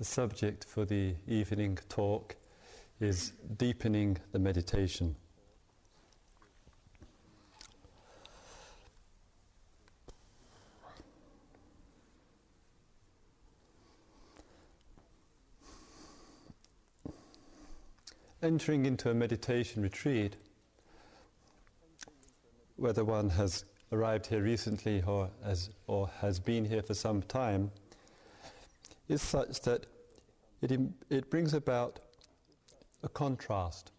The subject for the evening talk is deepening the meditation. Entering into a meditation retreat, whether one has arrived here recently or has, or has been here for some time, is such that it, it brings about a contrast.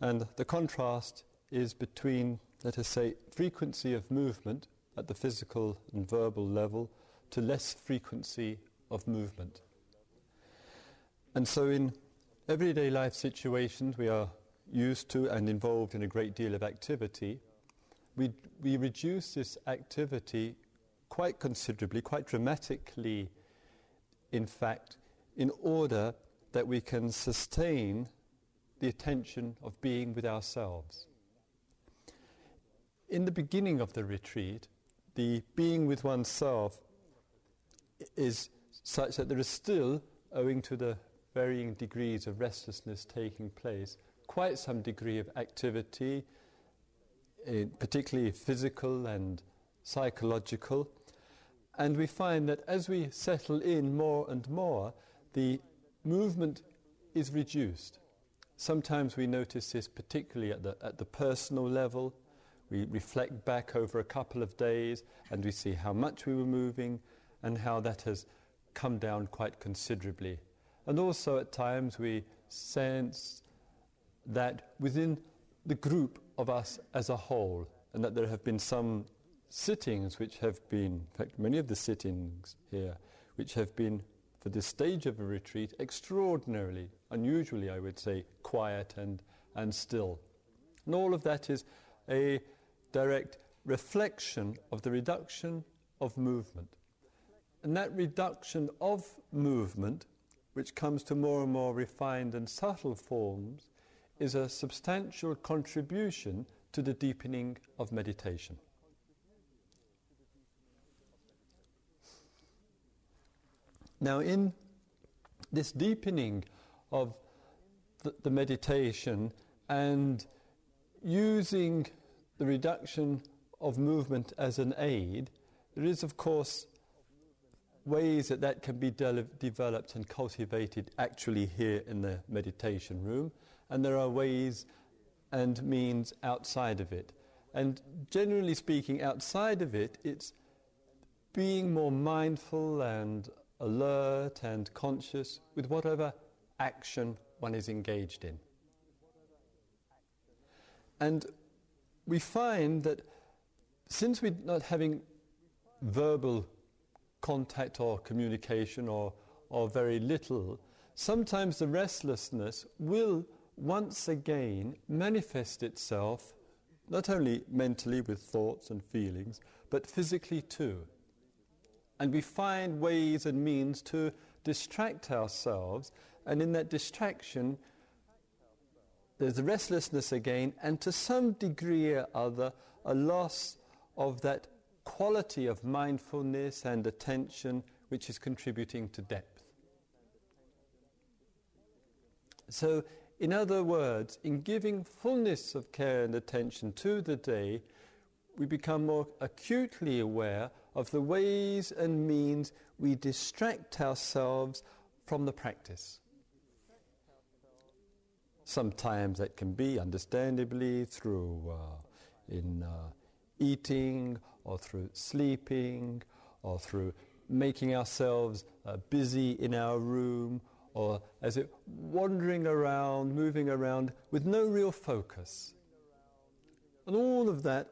And the contrast is between, let us say, frequency of movement at the physical and verbal level to less frequency of movement. And so, in everyday life situations, we are used to and involved in a great deal of activity. We, we reduce this activity quite considerably, quite dramatically in fact, in order that we can sustain the attention of being with ourselves. In the beginning of the retreat, the being with oneself is such that there is still, owing to the varying degrees of restlessness taking place, quite some degree of activity, eh, particularly physical and psychological, and we find that as we settle in more and more, the movement is reduced. Sometimes we notice this particularly at the, at the personal level. We reflect back over a couple of days and we see how much we were moving and how that has come down quite considerably. And also at times we sense that within the group of us as a whole, and that there have been some sittings which have been, in fact, many of the sittings here, which have been, for this stage of a retreat, extraordinarily, unusually, I would say, quiet and, and still. And all of that is a direct reflection of the reduction of movement. And that reduction of movement, which comes to more and more refined and subtle forms, is a substantial contribution to the deepening of meditation. Now, in this deepening of the, the meditation and using the reduction of movement as an aid, there is, of course, ways that that can be de- developed and cultivated actually here in the meditation room, and there are ways and means outside of it. And generally speaking, outside of it, it's being more mindful and alert and conscious with whatever action one is engaged in. And we find that since we're not having verbal contact or communication or, or very little, sometimes the restlessness will once again manifest itself not only mentally with thoughts and feelings, but physically too. And we find ways and means to distract ourselves, and in that distraction, there's restlessness again, and to some degree or other, a loss of that quality of mindfulness and attention which is contributing to depth. So, in other words, in giving fullness of care and attention to the day, we become more acutely aware of the ways and means we distract ourselves from the practice. Sometimes that can be, understandably, through uh, in uh, eating or through sleeping or through making ourselves uh, busy in our room or as it wandering around, moving around with no real focus. And all of that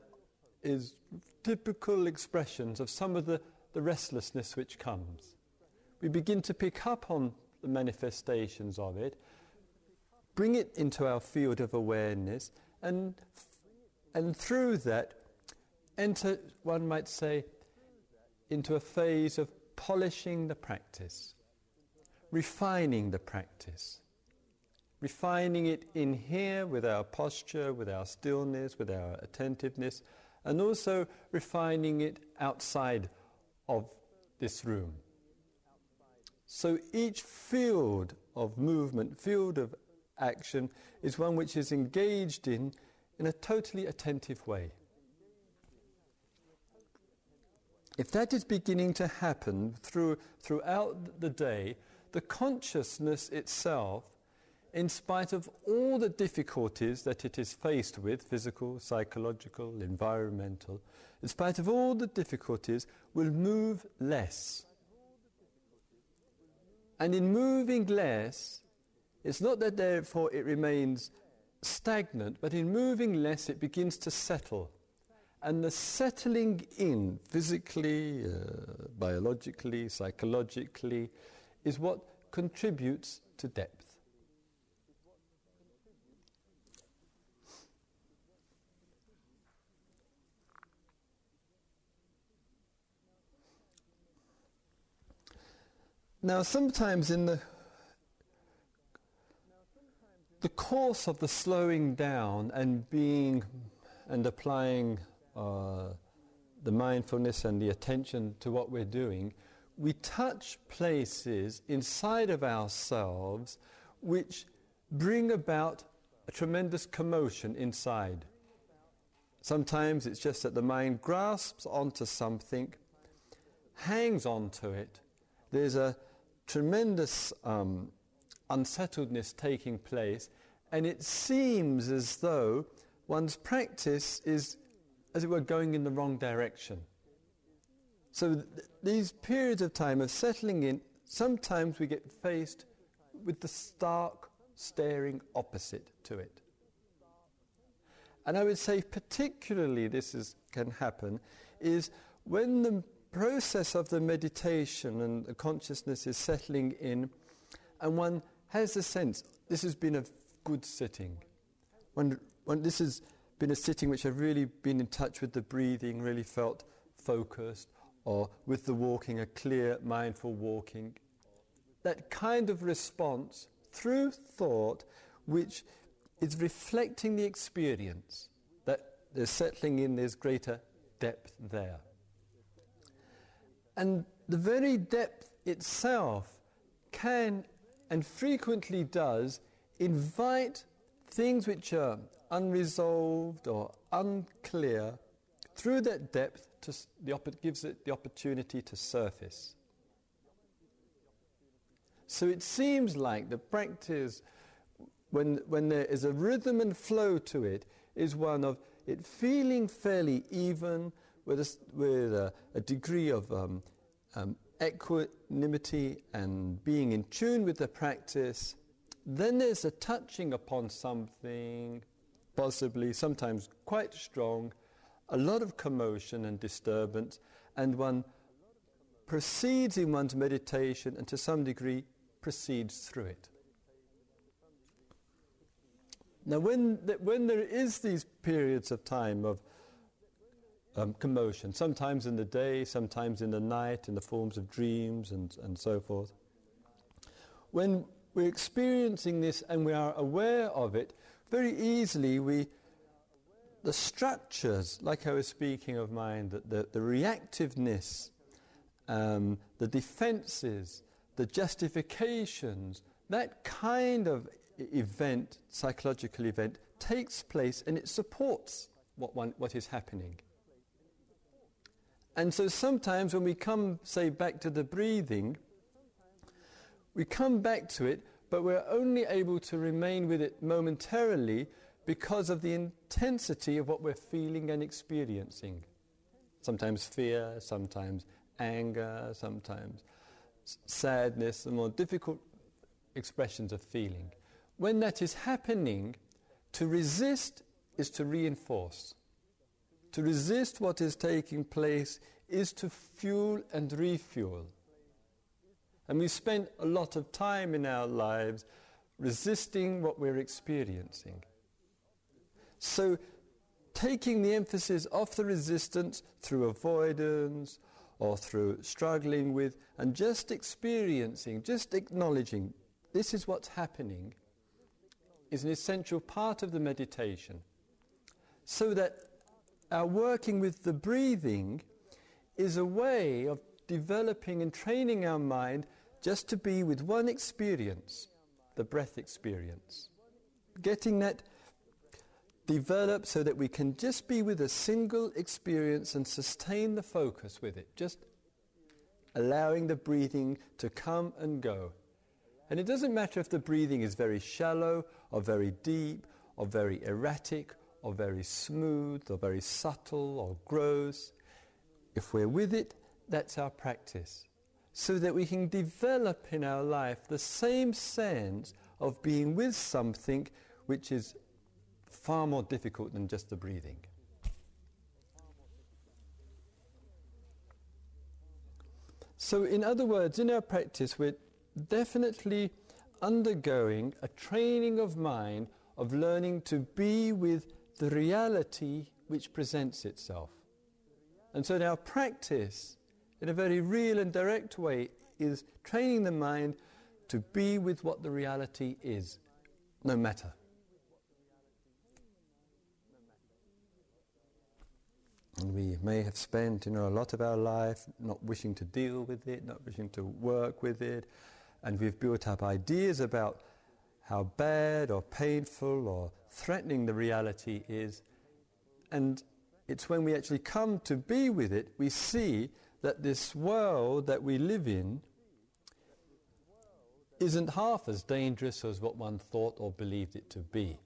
is typical expressions of some of the, the restlessness which comes. We begin to pick up on the manifestations of it, bring it into our field of awareness, and, and through that enter, one might say, into a phase of polishing the practice, refining the practice, refining it in here with our posture, with our stillness, with our attentiveness and also refining it outside of this room. So each field of movement, field of action, is one which is engaged in in a totally attentive way. If that is beginning to happen through, throughout the day, the consciousness itself, in spite of all the difficulties that it is faced with physical, psychological, environmental in spite of all the difficulties, will move less. And in moving less, it's not that therefore it remains stagnant, but in moving less, it begins to settle. And the settling in, physically, uh, biologically, psychologically, is what contributes to depth. Now, sometimes in the the course of the slowing down and being and applying uh, the mindfulness and the attention to what we're doing, we touch places inside of ourselves which bring about a tremendous commotion inside. Sometimes it's just that the mind grasps onto something, hangs onto it. There's a tremendous um, unsettledness taking place, and it seems as though one's practice is, as it were, going in the wrong direction. So th- these periods of time of settling in, sometimes we get faced with the stark, staring opposite to it. And I would say, particularly, this is, can happen, is when the process of the meditation and the consciousness is settling in, and one has a sense this has been a good sitting. This has been a sitting which I've really been in touch with the breathing, really felt focused, or with the walking, a clear, mindful walking. That kind of response through thought, which is reflecting the experience, that there's settling in, there's greater depth there. And the very depth itself can and frequently does invite things which are unresolved or unclear through that depth to the gives it the opportunity to surface. So it seems like the practice, when, when there is a rhythm and flow to it, is one of it feeling fairly even with a, with a, a degree of um, um, equanimity and being in tune with the practice, then there's a touching upon something, possibly sometimes quite strong, a lot of commotion and disturbance, and one proceeds in one's meditation and to some degree proceeds through it. Now, when, th- when there is these periods of time of um, commotion, sometimes in the day, sometimes in the night, in the forms of dreams and, and so forth. When we're experiencing this and we are aware of it, very easily we, the structures, like I was speaking of mind, the, the, the reactiveness, um, the defenses, the justifications, that kind of event, psychological event, takes place and it supports what, one, what is happening. And so sometimes when we come, say, back to the breathing, we come back to it, but we're only able to remain with it momentarily because of the intensity of what we're feeling and experiencing. Sometimes fear, sometimes anger, sometimes sadness, the more difficult expressions of feeling. When that is happening, to resist is to reinforce. To resist what is taking place is to fuel and refuel. And we spend a lot of time in our lives resisting what we're experiencing. So, taking the emphasis off the resistance through avoidance or through struggling with, and just experiencing, just acknowledging this is what's happening, is an essential part of the meditation. So that our working with the breathing is a way of developing and training our mind just to be with one experience, the breath experience. Getting that developed so that we can just be with a single experience and sustain the focus with it, just allowing the breathing to come and go. And it doesn't matter if the breathing is very shallow or very deep or very erratic or very smooth or very subtle or gross. If we're with it, that's our practice. So that we can develop in our life the same sense of being with something which is far more difficult than just the breathing. So, in other words, in our practice, we're definitely undergoing a training of mind of learning to be with the reality which presents itself. And so, our practice, in a very real and direct way, is training the mind to be with what the reality is, no matter. And we may have spent, you know, a lot of our life not wishing to deal with it, not wishing to work with it, and we've built up ideas about how bad or painful or threatening the reality is. And it's when we actually come to be with it, we see that this world that we live in isn't half as dangerous as what one thought or believed it to be.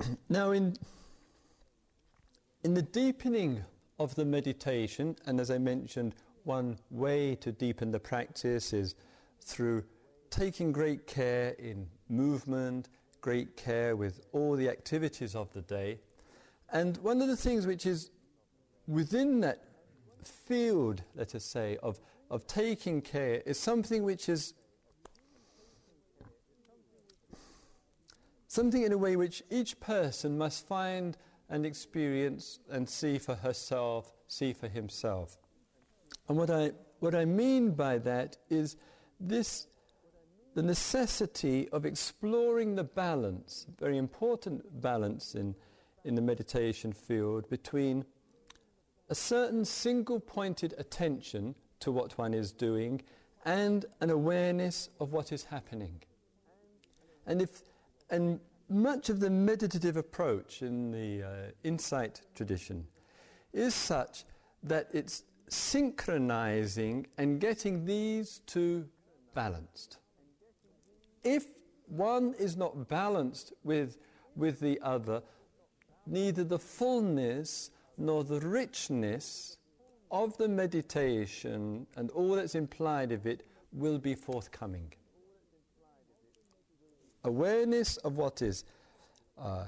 now, in, in the deepening of the meditation, and as I mentioned, one way to deepen the practice is through taking great care in movement, great care with all the activities of the day. And one of the things which is within that field, let us say, of, of taking care is something which is Something in a way which each person must find and experience and see for herself, see for himself. And what I, what I mean by that is this the necessity of exploring the balance, very important balance in, in the meditation field, between a certain single pointed attention to what one is doing and an awareness of what is happening. And if and much of the meditative approach in the uh, insight tradition is such that it's synchronizing and getting these two balanced. If one is not balanced with, with the other, neither the fullness nor the richness of the meditation and all that's implied of it will be forthcoming awareness of what is uh,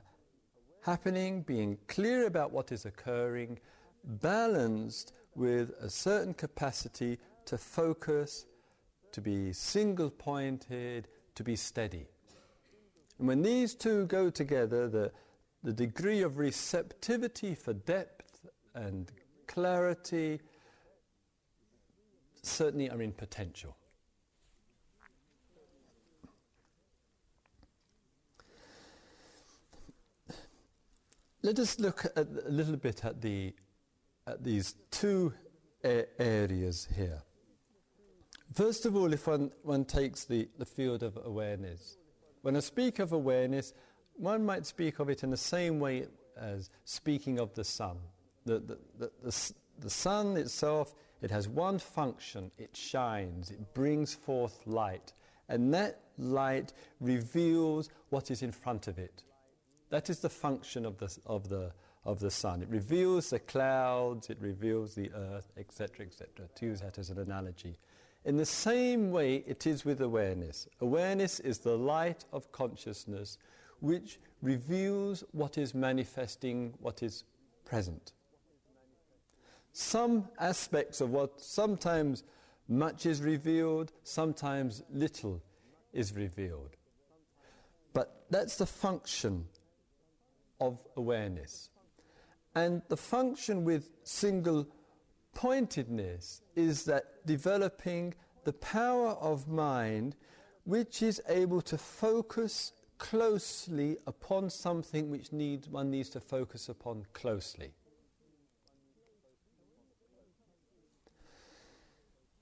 happening, being clear about what is occurring, balanced with a certain capacity to focus, to be single pointed, to be steady. And when these two go together, the, the degree of receptivity for depth and clarity certainly are in potential. Let us look a little bit at, the, at these two areas here. First of all, if one, one takes the, the field of awareness, when I speak of awareness, one might speak of it in the same way as speaking of the sun. The, the, the, the, the sun itself, it has one function it shines, it brings forth light, and that light reveals what is in front of it. That is the function of the, of the, of the sun. It reveals the clouds, it reveals the earth, etc., etc., to use that as an analogy. In the same way, it is with awareness. Awareness is the light of consciousness which reveals what is manifesting, what is present. Some aspects of what sometimes much is revealed, sometimes little is revealed. But that's the function of awareness. And the function with single pointedness is that developing the power of mind which is able to focus closely upon something which needs, one needs to focus upon closely.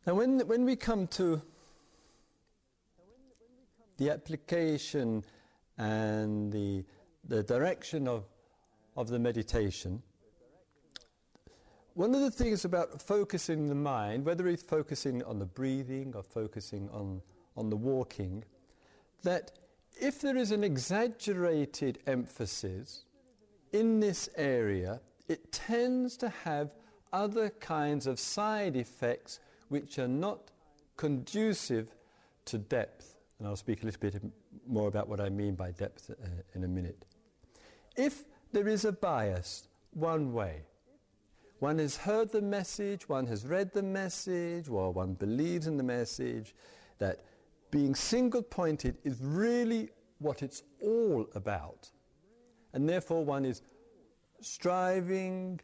Now, when, when we come to the application and the, the direction of, of the meditation, one of the things about focusing the mind, whether it's focusing on the breathing or focusing on, on the walking, that if there is an exaggerated emphasis in this area, it tends to have other kinds of side effects which are not conducive to depth. And I'll speak a little bit more about what I mean by depth uh, in a minute. If there is a bias one way, one has heard the message, one has read the message, or one believes in the message, that being single pointed is really what it's all about. And therefore, one is striving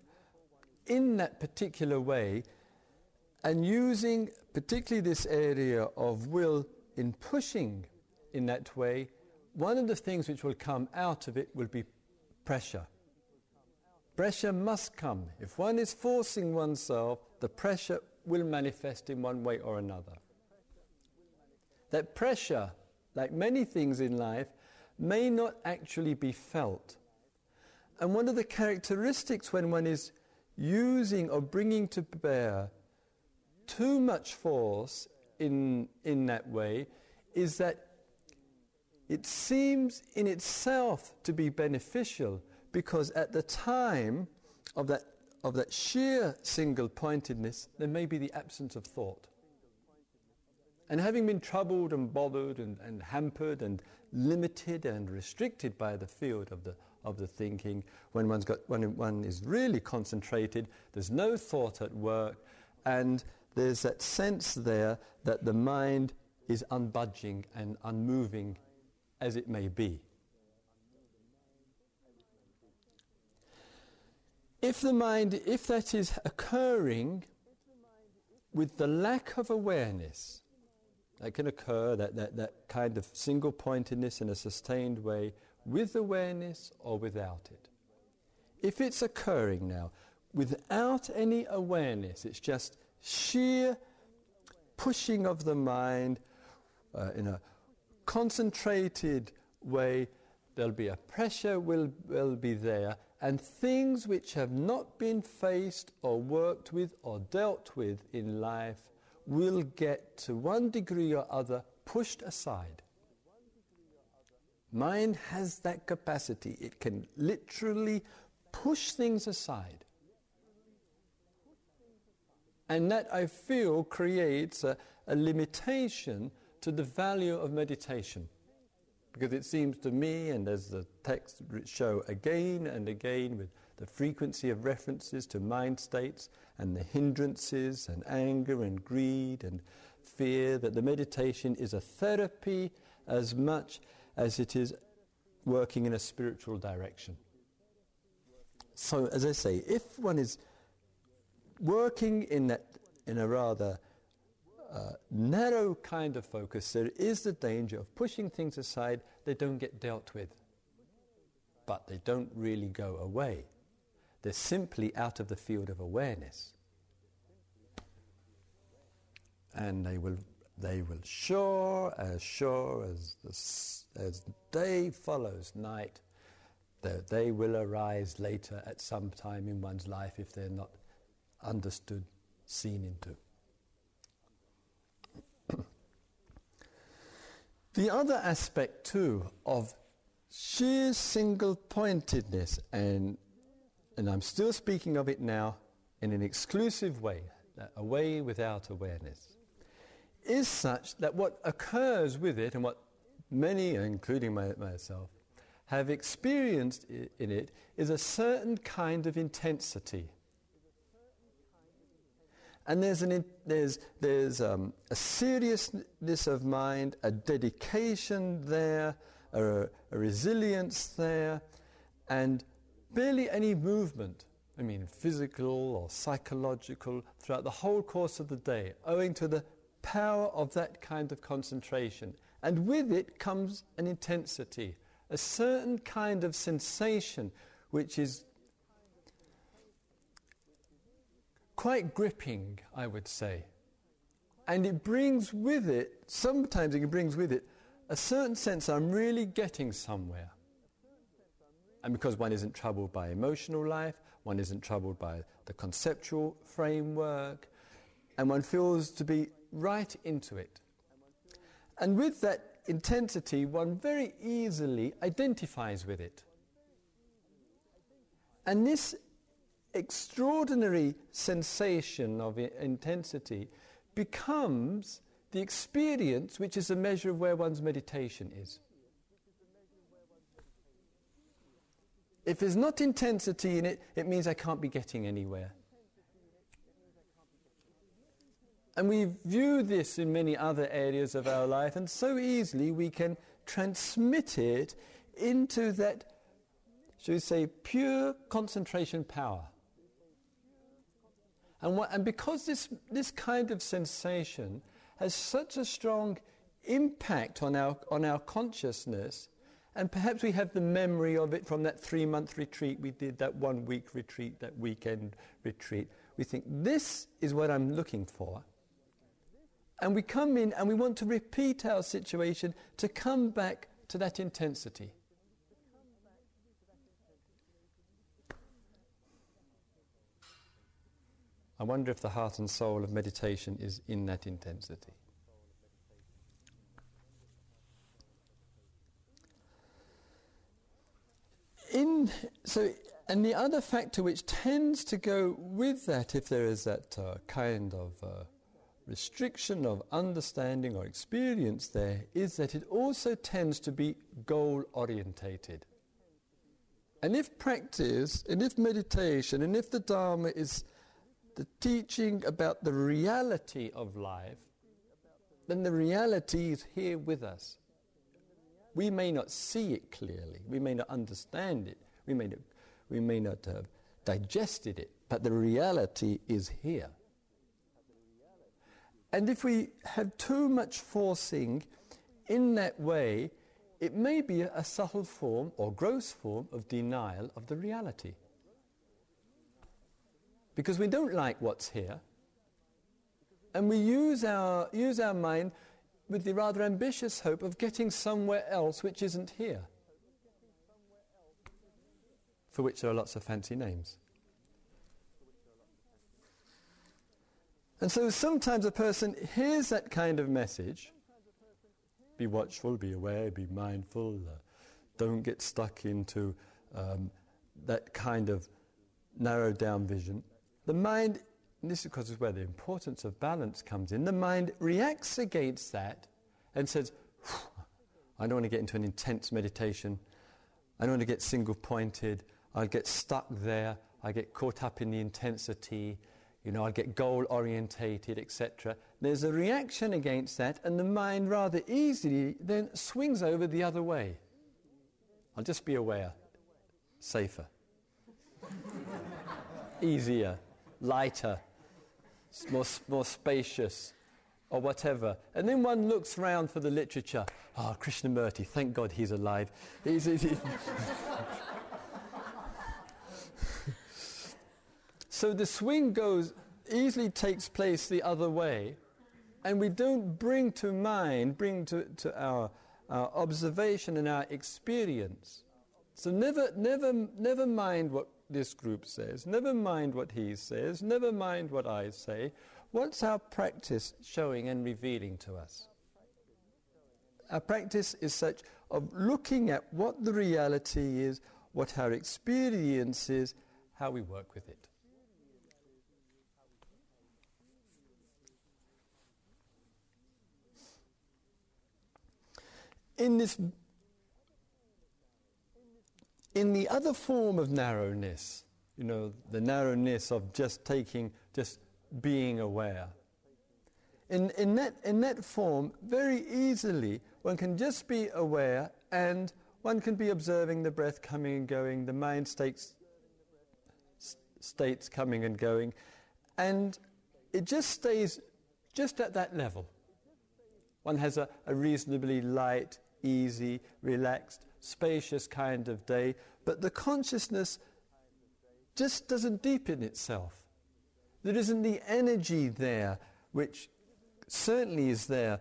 in that particular way and using particularly this area of will in pushing in that way. One of the things which will come out of it will be pressure. Pressure must come. If one is forcing oneself, the pressure will manifest in one way or another. That pressure, like many things in life, may not actually be felt. And one of the characteristics when one is using or bringing to bear too much force in, in that way is that it seems in itself to be beneficial because at the time of that, of that sheer single pointedness, there may be the absence of thought. And having been troubled and bothered and, and hampered and limited and restricted by the field of the, of the thinking, when, one's got, when one is really concentrated, there's no thought at work, and there's that sense there that the mind is unbudging and unmoving as it may be. If the mind, if that is occurring with the lack of awareness, that can occur, that, that, that kind of single pointedness in a sustained way, with awareness or without it. If it's occurring now without any awareness, it's just sheer pushing of the mind uh, in a concentrated way, there'll be a pressure will, will be there, and things which have not been faced or worked with or dealt with in life will get to one degree or other pushed aside. Mind has that capacity. It can literally push things aside. And that I feel creates a, a limitation to the value of meditation. Because it seems to me, and as the texts show again and again, with the frequency of references to mind states and the hindrances and anger and greed and fear, that the meditation is a therapy as much as it is working in a spiritual direction. So, as I say, if one is working in, that, in a rather uh, narrow kind of focus, there is the danger of pushing things aside, they don't get dealt with. But they don't really go away. They're simply out of the field of awareness. And they will, they will sure, as sure as, the, as day follows night, they will arise later at some time in one's life if they're not understood, seen into. The other aspect, too, of sheer single pointedness, and, and I'm still speaking of it now in an exclusive way, a way without awareness, is such that what occurs with it, and what many, including my, myself, have experienced in it, is a certain kind of intensity and there's, an, there's, there's um, a seriousness of mind, a dedication there, a, a resilience there, and barely any movement. I mean, physical or psychological, throughout the whole course of the day, owing to the power of that kind of concentration. And with it comes an intensity, a certain kind of sensation which is quite gripping, I would say. And it brings with it, sometimes it brings with it, a certain sense I'm really getting somewhere. And because one isn't troubled by emotional life, one isn't troubled by the conceptual framework, and one feels to be right into it. And with that intensity, one very easily identifies with it. And this extraordinary sensation of intensity becomes the experience which is a measure of where one's meditation is. If there's not intensity in it, it means I can't be getting anywhere. And we view this in many other areas of our life, and so easily we can transmit it into that, shall we say, pure concentration power. And, what, and because this, this kind of sensation has such a strong impact on our, on our consciousness, and perhaps we have the memory of it from that three month retreat we did, that one week retreat, that weekend retreat. We think, this is what I'm looking for. And we come in and we want to repeat our situation to come back to that intensity. I wonder if the heart and soul of meditation is in that intensity. In, so, and the other factor which tends to go with that, if there is that uh, kind of uh, restriction of understanding or experience there, is that it also tends to be goal orientated. And if practice, and if meditation, and if the Dharma is the teaching about the reality of life, then the reality is here with us. We may not see it clearly, we may not understand it, we may not, we may not have digested it, but the reality is here. And if we have too much forcing in that way, it may be a subtle form or gross form of denial of the reality because we don't like what's here. And we use our, use our mind with the rather ambitious hope of getting somewhere else which isn't here, for which there are lots of fancy names. And so sometimes a person hears that kind of message be watchful, be aware, be mindful, uh, don't get stuck into um, that kind of narrowed down vision. The mind, this is because is where the importance of balance comes in, the mind reacts against that and says, I don't want to get into an intense meditation. I don't want to get single pointed. I'll get stuck there. I get caught up in the intensity. You know, I'll get goal orientated, etc. There's a reaction against that, and the mind rather easily then swings over the other way. I'll just be aware. Safer. Easier lighter, more, more spacious, or whatever. And then one looks around for the literature. Ah, oh, Krishnamurti, thank God he's alive. He's, he's, he's so the swing goes, easily takes place the other way, and we don't bring to mind, bring to, to our, our observation and our experience. So never, never, never mind what this group says. Never mind what he says. Never mind what I say. What's our practice showing and revealing to us? Our practice is such of looking at what the reality is, what our experience is, how we work with it. In this in the other form of narrowness, you know, the narrowness of just taking, just being aware, in, in, that, in that form, very easily, one can just be aware and one can be observing the breath coming and going, the mind states, states coming and going, and it just stays just at that level. One has a, a reasonably light, easy, relaxed, spacious kind of day, but the consciousness just doesn't deepen itself. There isn't the energy there, which certainly is there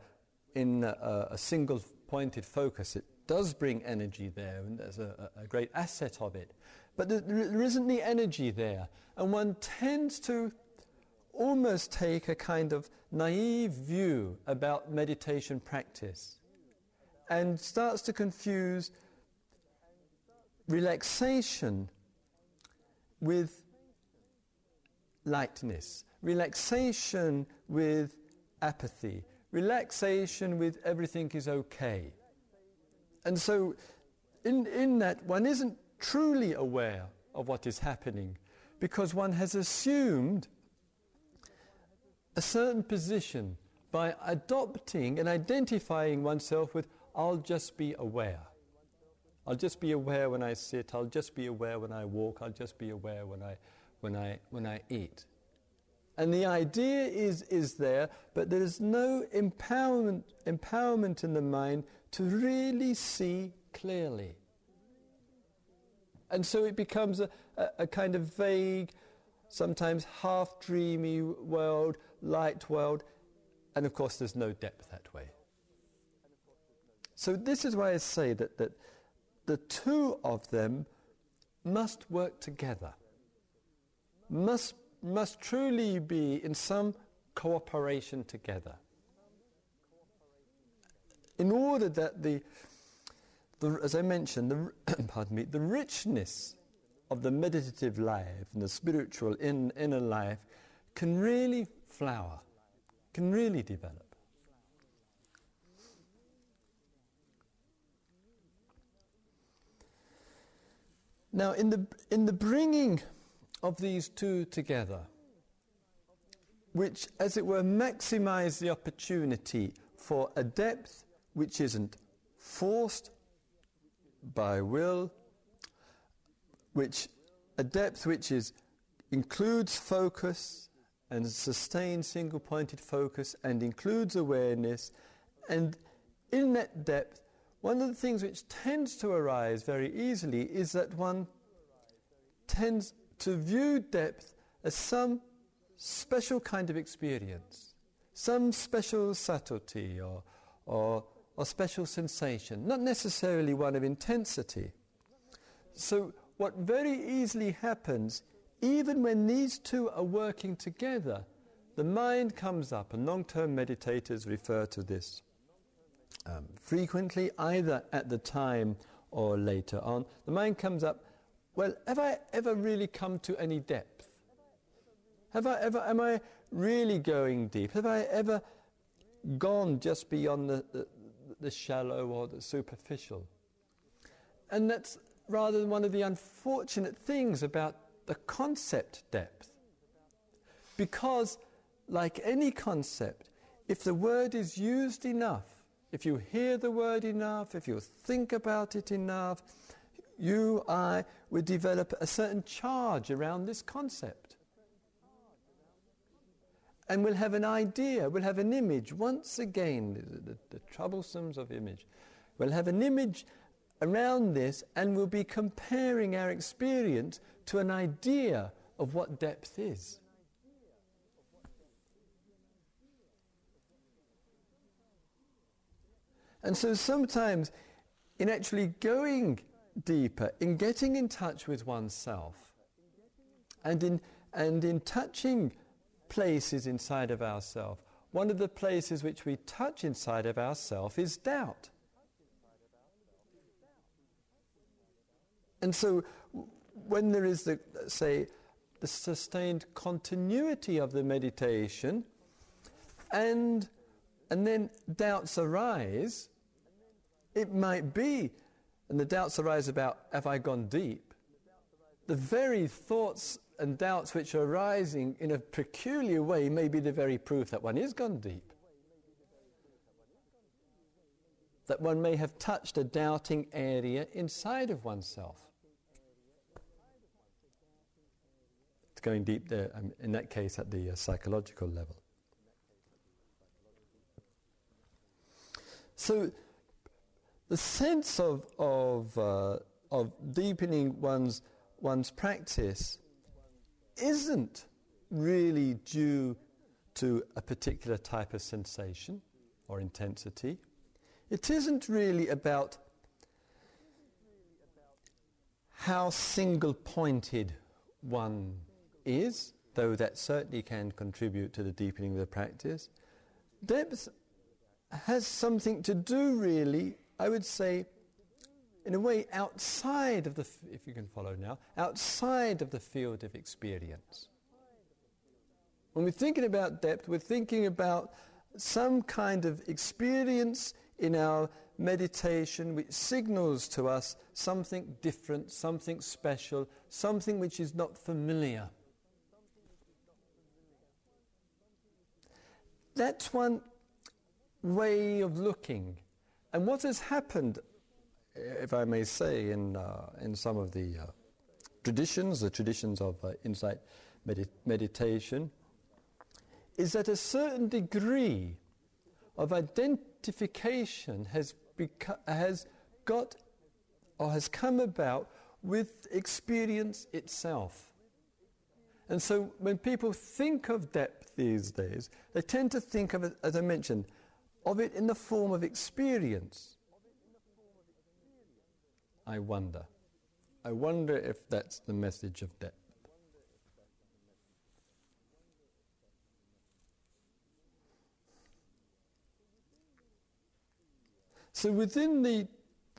in a, a single pointed focus. It does bring energy there, and there's a, a great asset of it. But there, there isn't the energy there, and one tends to almost take a kind of naive view about meditation practice and starts to confuse relaxation with lightness, relaxation with apathy, relaxation with everything is okay. And so, in, in that, one isn't truly aware of what is happening because one has assumed a certain position by adopting and identifying oneself with, I'll just be aware. I'll just be aware when I sit, I'll just be aware when I walk, I'll just be aware when I, when I, when I eat. And the idea is, is there, but there is no empowerment, empowerment in the mind to really see clearly. And so it becomes a, a, a kind of vague, sometimes half dreamy world, light world, and of course there's no depth that way. So this is why I say that, that the two of them must work together, must, must truly be in some cooperation together. In order that the, the as I mentioned, the, pardon me, the richness of the meditative life and the spiritual in, inner life can really flower, can really develop. Now, in the, in the bringing of these two together, which, as it were, maximize the opportunity for a depth which isn't forced by will, which a depth which is includes focus and sustained single pointed focus and includes awareness and in that depth one of the things which tends to arise very easily is that one tends to view depth as some special kind of experience, some special subtlety or, or, or special sensation, not necessarily one of intensity. So, what very easily happens, even when these two are working together, the mind comes up, and long term meditators refer to this um, frequently, either at the time or later on. The mind comes up, well, have I ever really come to any depth? Have I ever, am I really going deep? Have I ever gone just beyond the, the, the shallow or the superficial? And that's rather one of the unfortunate things about the concept depth. Because, like any concept, if the word is used enough, if you hear the word enough, if you think about it enough, you, I, would develop a certain charge around this concept. And we'll have an idea, we'll have an image. Once again, the, the, the troublesomes of image. We'll have an image around this and we'll be comparing our experience to an idea of what depth is. And so sometimes, in actually going deeper, in getting in touch with oneself, and in, and in touching places inside of ourselves, one of the places which we touch inside of ourselves is doubt. And so, when there is the, say, the sustained continuity of the meditation, and, and then doubts arise, it might be, and the doubts arise about have I gone deep? The very thoughts and doubts which are arising in a peculiar way may be the very proof that one is gone deep. That one may have touched a doubting area inside of oneself. It's going deep there, um, in that case, at the uh, psychological level. The sense of, of, uh, of deepening one's, one's practice isn't really due to a particular type of sensation or intensity. It isn't really about how single pointed one is, though that certainly can contribute to the deepening of the practice. Depth has something to do, really, I would say, in a way outside of the, f- if you can follow now, outside of the field of experience. When we're thinking about depth, we're thinking about some kind of experience in our meditation which signals to us something different, something special, something which is not familiar. That's one way of looking. And what has happened, if I may say, in, uh, in some of the uh, traditions, the traditions of uh, insight medit- meditation, is that a certain degree of identification has, has got or has come about with experience itself. And so when people think of depth these days, they tend to think of it, as I mentioned, of it in the form of experience. I wonder. I wonder if that's the message of depth. So within the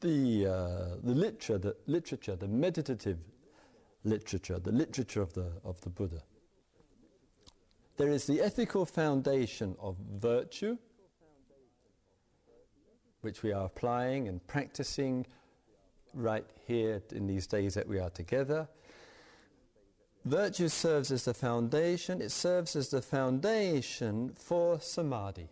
the uh, the literature, the literature, the meditative literature, the literature of the of the Buddha, there is the ethical foundation of virtue, which we are applying and practicing right here in these days that we are together. Virtue serves as the foundation, it serves as the foundation for samadhi.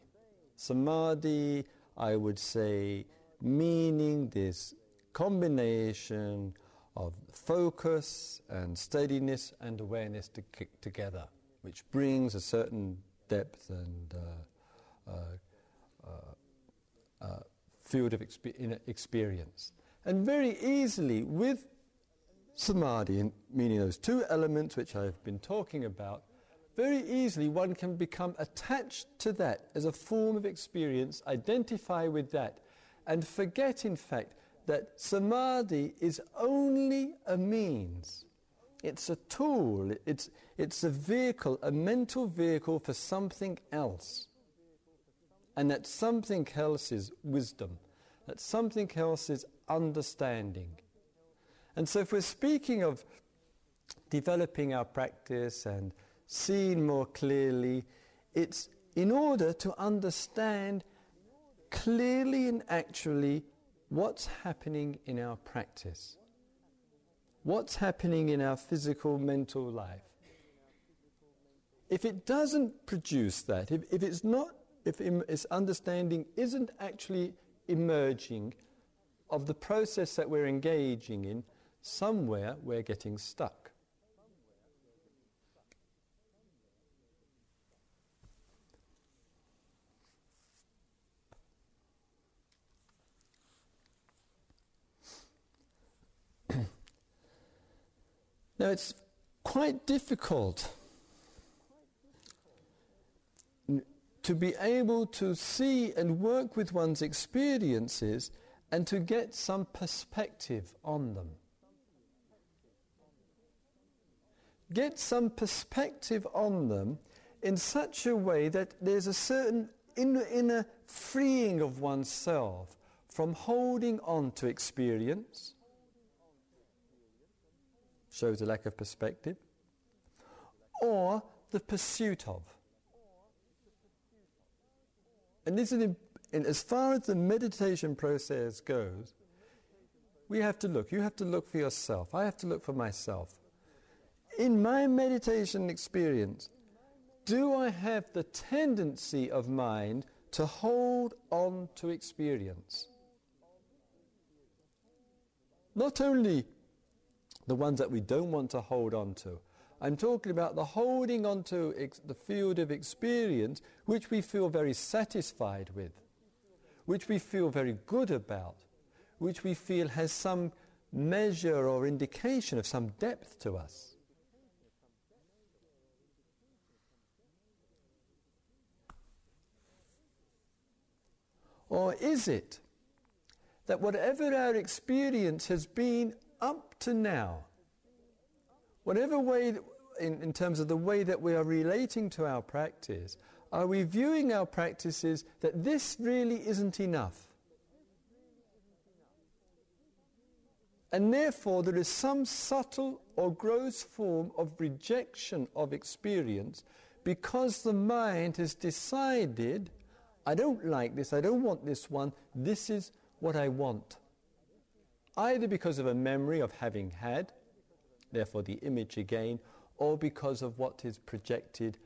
Samadhi I would say, meaning this combination of focus and steadiness and awareness to together, which brings a certain depth and uh, uh, uh, uh field of expe- experience. And very easily, with samadhi, meaning those two elements which I've been talking about, very easily one can become attached to that as a form of experience, identify with that, and forget, in fact, that samadhi is only a means. It's a tool, it's, it's a vehicle, a mental vehicle for something else. And that something else is wisdom, that something else is understanding. And so, if we're speaking of developing our practice and seeing more clearly. It's in order to understand clearly and actually what's happening in our practice, what's happening in our physical, mental life. If it doesn't produce that, if, if it's not, if its understanding isn't actually emerging of the process that we're engaging in, somewhere we're getting stuck. Now, it's quite difficult to be able to see and work with one's experiences and to get some perspective on them. Get some perspective on them in such a way that there's a certain inner, inner freeing of oneself from holding on to experience shows a lack of perspective, or the pursuit of. And this is, as far as the meditation process goes, we have to look. You have to look for yourself. I have to look for myself. In my meditation experience, do I have the tendency of mind to hold on to experience? Not only the ones that we don't want to hold on to. I'm talking about the holding on to ex- the field of experience which we feel very satisfied with, which we feel very good about, which we feel has some measure or indication of some depth to us. Or is it that whatever our experience has been up to now, whatever way, in, in terms of the way that we are relating to our practice, are we viewing our practices that this really isn't enough? And therefore, there is some subtle or gross form of rejection of experience because the mind has decided, I don't like this, I don't want this one, this is what I want. Either because of a memory of having had, therefore the image again, or because of what is projected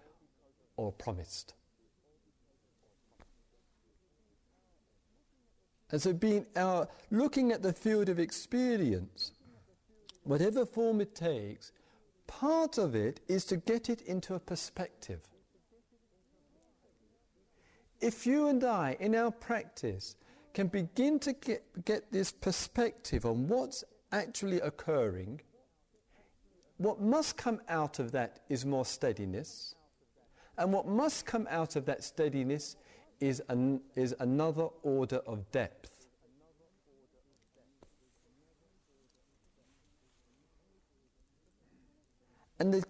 or promised. And so, being our, looking at the field of experience, whatever form it takes, part of it is to get it into a perspective. If you and I, in our practice, can begin to get, get this perspective on what's actually occurring, what must come out of that is more steadiness, and what must come out of that steadiness is, an, is another order of depth. And the,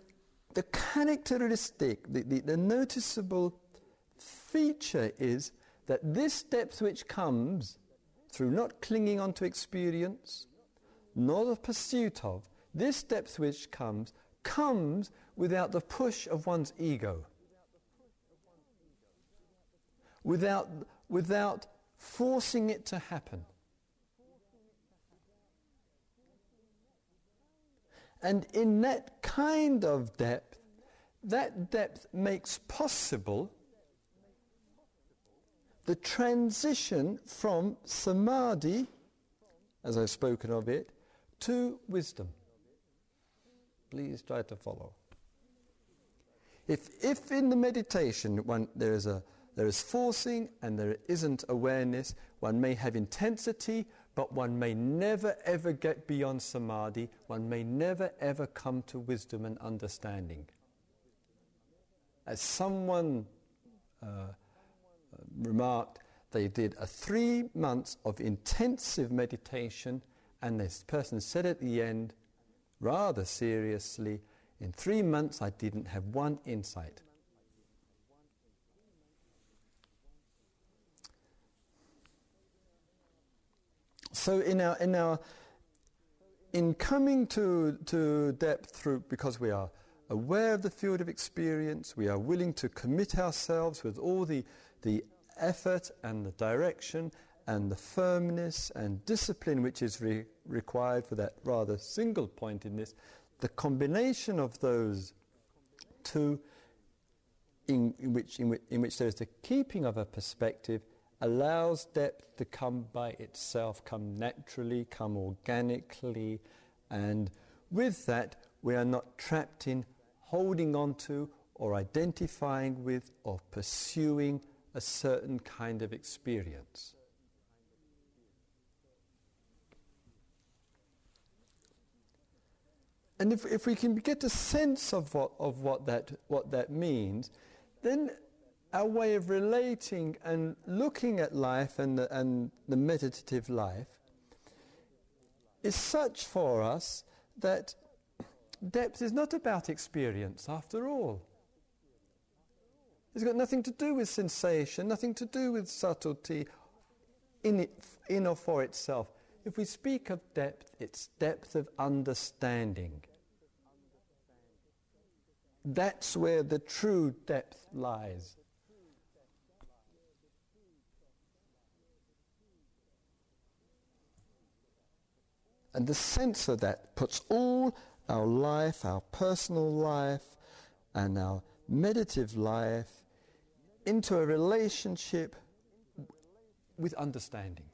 the characteristic, the, the, the noticeable feature is that this depth which comes through not clinging onto experience, nor the pursuit of, this depth switch comes, comes without the push of one's ego without, without forcing it to happen. And in that kind of depth, that depth makes possible the transition from samadhi, as I've spoken of it, to wisdom. Please try to follow. If, if in the meditation one, there is a there is forcing and there isn't awareness. One may have intensity, but one may never ever get beyond samadhi. One may never ever come to wisdom and understanding. As someone uh, remarked, they did a three months of intensive meditation, and this person said at the end, rather seriously, in three months I didn't have one insight. So in our in our in coming to to depth through because we are aware of the field of experience, we are willing to commit ourselves with all the the effort and the direction and the firmness and discipline which is re- required for that rather single point in this, the combination of those two in, in, which, in, which, in which there is the keeping of a perspective allows depth to come by itself, come naturally, come organically, and with that, we are not trapped in holding on to or identifying with or pursuing a certain kind of experience. And if, if we can get a sense of what, of what, that, what that means, then our way of relating and looking at life and the, and the meditative life is such for us that depth is not about experience after all. It's got nothing to do with sensation, nothing to do with subtlety in, it, in or for itself. If we speak of depth, it's depth of understanding. That's where the true depth lies. And the sense of that puts all our life, our personal life, and our meditative life into a relationship with understanding.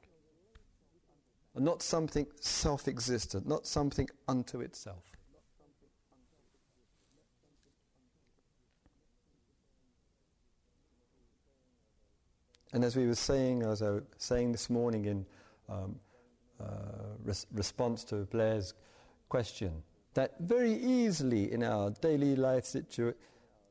And not something self existent, not something unto itself. And as we were saying, as I was saying this morning in um, uh, res- response to Blair's question that very easily in our daily life,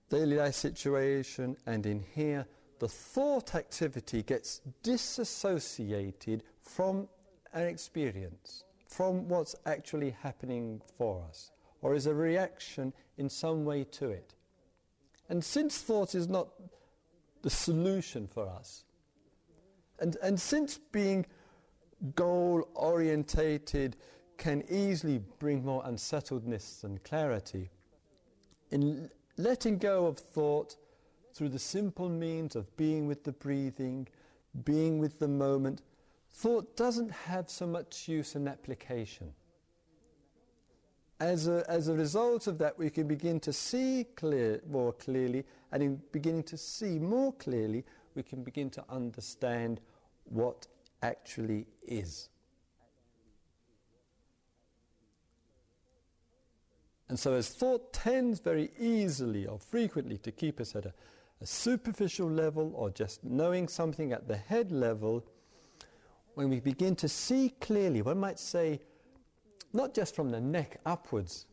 daily life situation and in here, the thought activity gets disassociated from an experience, from what's actually happening for us, or is a reaction in some way to it. And since thought is not the solution for us, and, and since being goal orientated can easily bring more unsettledness and clarity, in letting go of thought through the simple means of being with the breathing, being with the moment, thought doesn't have so much use and application. As a, as a result of that, we can begin to see clear, more clearly, and in beginning to see more clearly, we can begin to understand what actually is. And so, as thought tends very easily or frequently to keep us at a, a superficial level or just knowing something at the head level, when we begin to see clearly, one might say, not just from the neck upwards,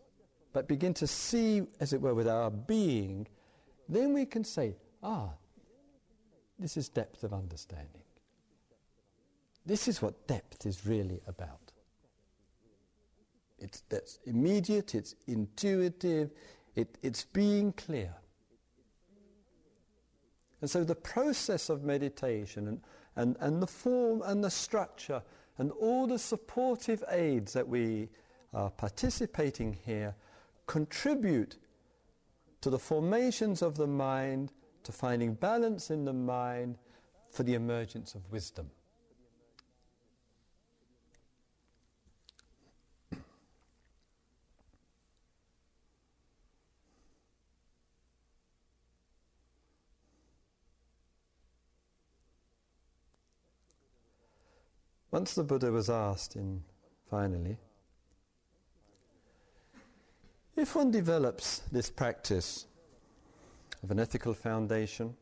but begin to see, as it were, with our being, then we can say, ah, this is depth of understanding. This is what depth is really about. It's that's immediate, it's intuitive, it, it's being clear. And so the process of meditation and, and, and the form and the structure and all the supportive aids that we are participating here contribute to the formations of the mind, to finding balance in the mind for the emergence of wisdom. Once the Buddha was asked in finally, if one develops this practice of an ethical foundation,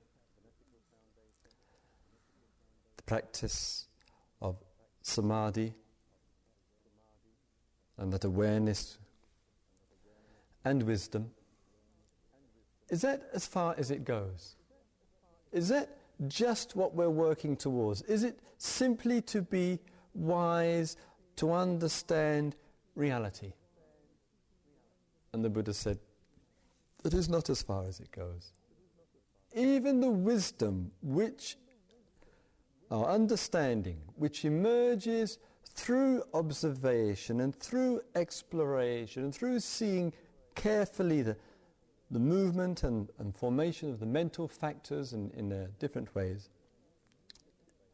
the practice of samadhi, and that awareness and wisdom, is that as far as it goes? Is that just what we're working towards? Is it simply to be wise, to understand reality? And the Buddha said, that is not as far as it goes. Even the wisdom which, our understanding, which emerges through observation and through exploration and through seeing carefully the, the movement and, and formation of the mental factors in, in uh, different ways,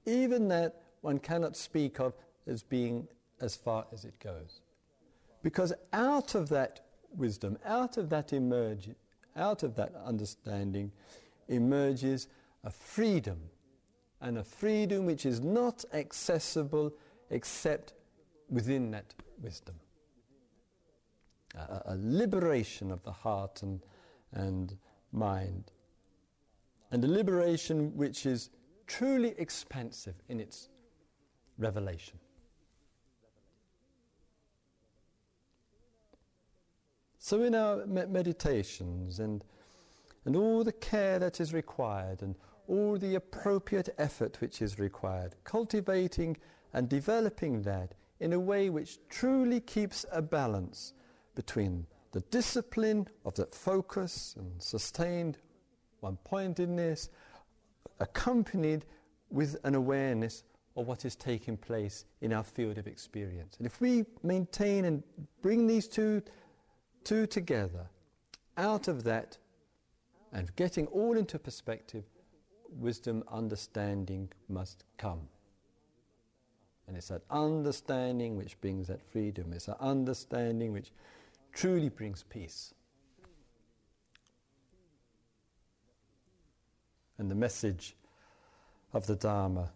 even that one cannot speak of as being as far as it goes. Because out of that wisdom, out of that emerge, out of that understanding, emerges a freedom, and a freedom which is not accessible except within that wisdom. A, a liberation of the heart and and mind. And a liberation which is truly expansive in its revelation. So, in our meditations and, and all the care that is required and all the appropriate effort which is required, cultivating and developing that in a way which truly keeps a balance between the discipline of that focus and sustained one pointedness, accompanied with an awareness of what is taking place in our field of experience. And if we maintain and bring these two, two together, out of that, and getting all into perspective, wisdom, understanding must come. And it's that understanding which brings that freedom. It's that understanding which truly brings peace. And the message of the Dharma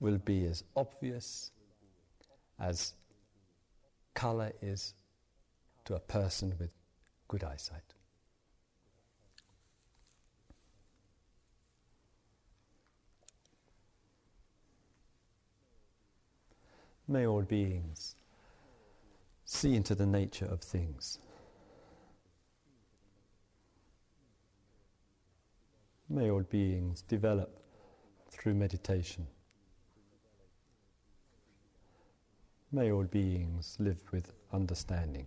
will be as obvious as colour is to a person with good eyesight. May all beings see into the nature of things. May all beings develop through meditation. May all beings live with understanding.